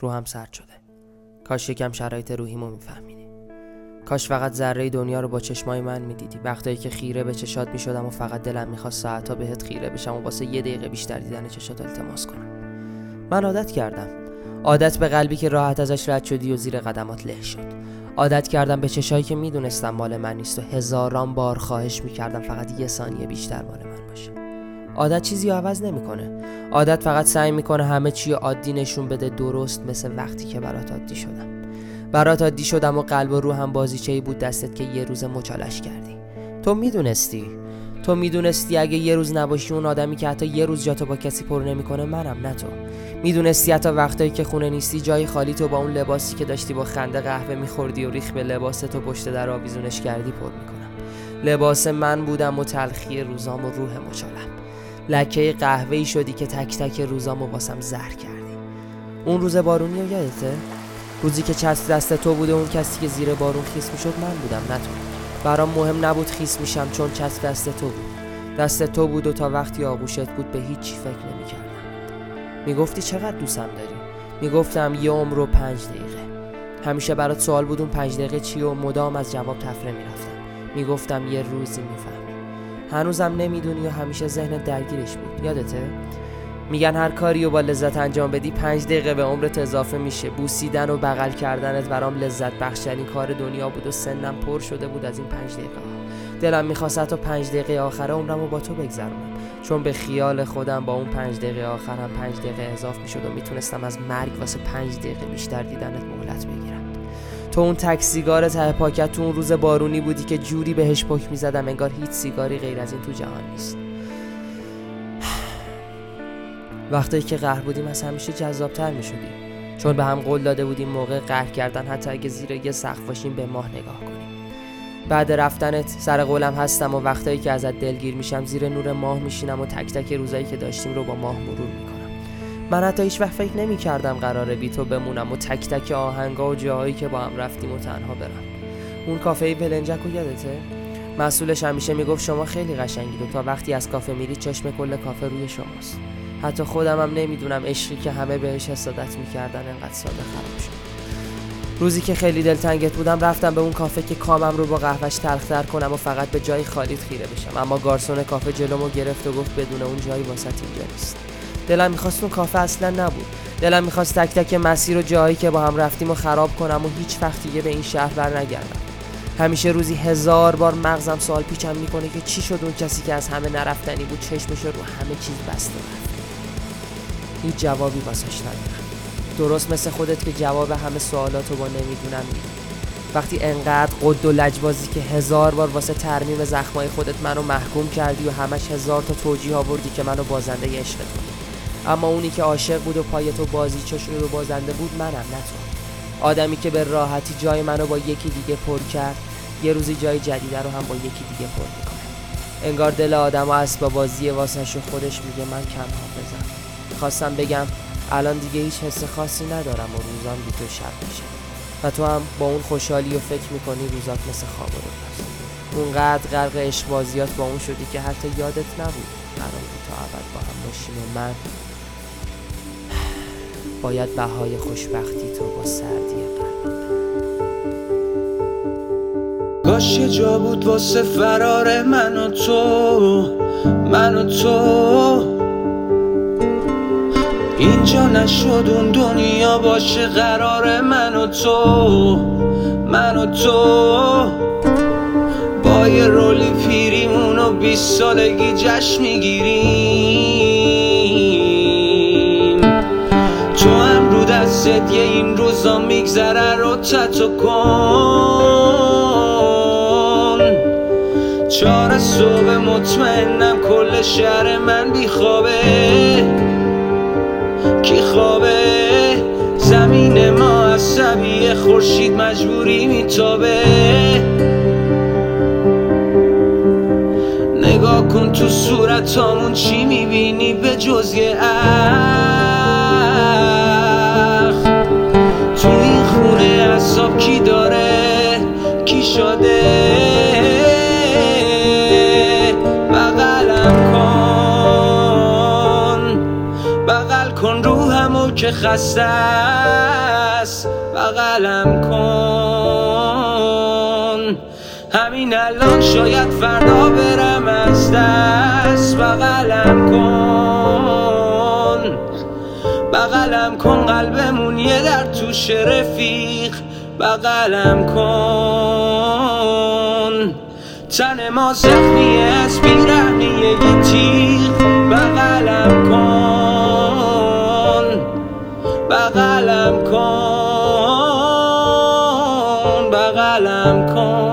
روحم سرد شده. کاش یکم شرایط روحیمو میفهمیدی کاش فقط ذره دنیا رو با چشمای من می‌دیدی. وقتایی که خیره به چشات می‌شدم و فقط دلم می‌خواست ساعتا بهت خیره بشم و واسه یه دقیقه بیشتر دیدن چشات التماس کنم. من عادت کردم. عادت به قلبی که راحت ازش رد شدی و زیر قدمات له شد. عادت کردم به چشایی که می‌دونستم مال من نیست و هزاران بار خواهش می‌کردم فقط یه ثانیه بیشتر مال من باشه. عادت چیزی عوض نمی‌کنه. عادت فقط سعی می‌کنه همه چی عادی نشون بده درست مثل وقتی که برات عادی شدم. برات عادی شدم و قلب و روحم بازیچه بود دستت که یه روز مچالش کردی. تو می‌دونستی. تو می‌دونستی اگه یه روز نباشی اون آدمی که حتی یه روز جاتو با کسی پر نمی‌کنه منم نه تو. می‌دونستی حتی وقتایی که خونه نیستی جای خالی تو با اون لباسی که داشتی با خنده قهوه میخوردی و ریخ به لباس تو پشت در آویزونش کردی پر می‌کنم. لباس من بودم و تلخی روزام و روح مچالم. لکه قهوه ای شدی که تک تک روزامو واسم زهر کردی. اون روز بارونی رو یادته؟ روزی که چسب دست تو بوده اون کسی که زیر بارون خیس می‌شد من بودم نه تو. برام مهم نبود خیس میشم چون چسب دست تو بود. دست تو بود و تا وقتی آغوشت بود به هیچی فکر نمی‌کردم. می‌گفتی چقدر دوستم داری؟ می‌گفتم یه عمر و پنج دقیقه. همیشه برات سوال بود اون پنج دقیقه چی و مدام از جواب تفره می‌رفتم. می‌گفتم یه روزی می‌فهمی هنوزم نمی‌دونی و همیشه ذهن درگیرش بود. یادته؟ میگن هر کاری و با لذت انجام بدی پنج دقیقه به عمرت اضافه میشه. بوسیدن و بغل کردنت برام لذت بخشترین کار دنیا بود و سنم پر شده بود از این پنج دقیقه ها. دلم می‌خواست تا پنج دقیقه آخره عمرم رو با تو بگذرونم. چون به خیال خودم با اون پنج دقیقه آخرم پنج دقیقه اضاف می‌شد و می‌تونستم از مرگ واسه پنج دقیقه بیشتر دیدنت مهلت بگیرم. تو اون تک سیگار ته پاکت تو اون روز بارونی بودی که جوری بهش پک می‌زدم انگار هیچ سیگاری غیر از این تو جهان نیست. وقتی که قهر بودیم از همیشه جذابتر می شدیم چون به هم قول داده بودیم موقع قهر کردن حتی اگه زیر یه سقف باشیم به ماه نگاه کنیم. بعد رفتنت سر قولم هستم و وقتایی که ازت دلگیر میشم زیر نور ماه میشینم و تک تک روزایی که داشتیم رو با ماه مرور می‌کنم. من حتی هیچ وقت فکر نمی کردم قراره بی تو بمونم و تک تک آهنگا و جاهایی که با هم رفتیم و تنها برم. اون کافه پلنجک رو یادته؟ مسئولش همیشه می‌گفت شما خیلی قشنگید و تا وقتی از کافه میری چشم کل کافه روی شماست. حتی خودم هم نمی‌دونم عشقی که همه بهش حسادت می‌کردن انقدر ساده خراب شد. روزی که خیلی دلتنگت بودم رفتم به اون کافه که کامم رو با قهوهش تلختر کنم و فقط به جای خالیت خیره بشم. اما گارسون کافه جلومو گرفت و گفت بدون اون جایی واسط اینجا نیست دلم می‌خواست اون کافه اصلا نبود. دلم می‌خواست تک تک مسیر و جایی که با هم رفتیم و خراب کنم و هیچ وقت دیگه به این شهر بر نگردم همیشه روزی هزار بار مغزم سوال پیچم می‌کنه که چی شد اون کسی که از همه نرفتنی بود چشمش رو همه چیز بسته رفت. هیچ جوابی واسش ندارم. درست مثل خودت که جواب همه سوالاتو با نمی‌دونم وقتی انقدر قد و لجبازی که هزار بار واسه ترمیم زخمای خودت منو محکوم کردی و همش هزار تا توجیه آوردی که منو بازنده عشق کنی. اما اونی که عاشق بود و پای تو بازی چشون رو بازنده بود منم نه تو. آدمی که به راحتی جای منو با یکی دیگه پر کرد یه روزی جای جدیده رو هم با یکی دیگه پر می‌کنه. انگار دل آدم و اسباب بازی واسش و خودش میگه من کم حافظم خواستم بگم الان دیگه هیچ حس خاصی ندارم و روزان بی تو شب میشه. و تو هم با اون خوشحالی و فکر می‌کنی روزات مثل خواب رو اونقدر غرق عشق بازیات با اون شدی که حتی یادت نبود قرار بود تا ابد با هم باشیم و من باید بهای خوشبختی تو با سردی قلب کاش یه جا بود واسه فرار من و تو من و تو. اینجا نشد اون دنیا باشه قرار من و تو من و تو. با یه رولی پیریمون و بیست سالگی جشن می‌گیریم. یه این روزا میگذره رو تتو کن. چهار صبح مطمئنم کل شهر من بیخوابه کی خوابه؟ زمین ما عصبی خورشید مجبوری میتابه. نگاه کن تو صورتامون چی می‌بینی؟ به جز یه روحمو که خسته دست بغلم کن. همین الان شاید فردا برم از دست بغلم کن. بغلم کن قلبمون یه در توش رفیق بغلم کن. تن ما زخمی از بیرحمی یه تیغ. بغلم کن.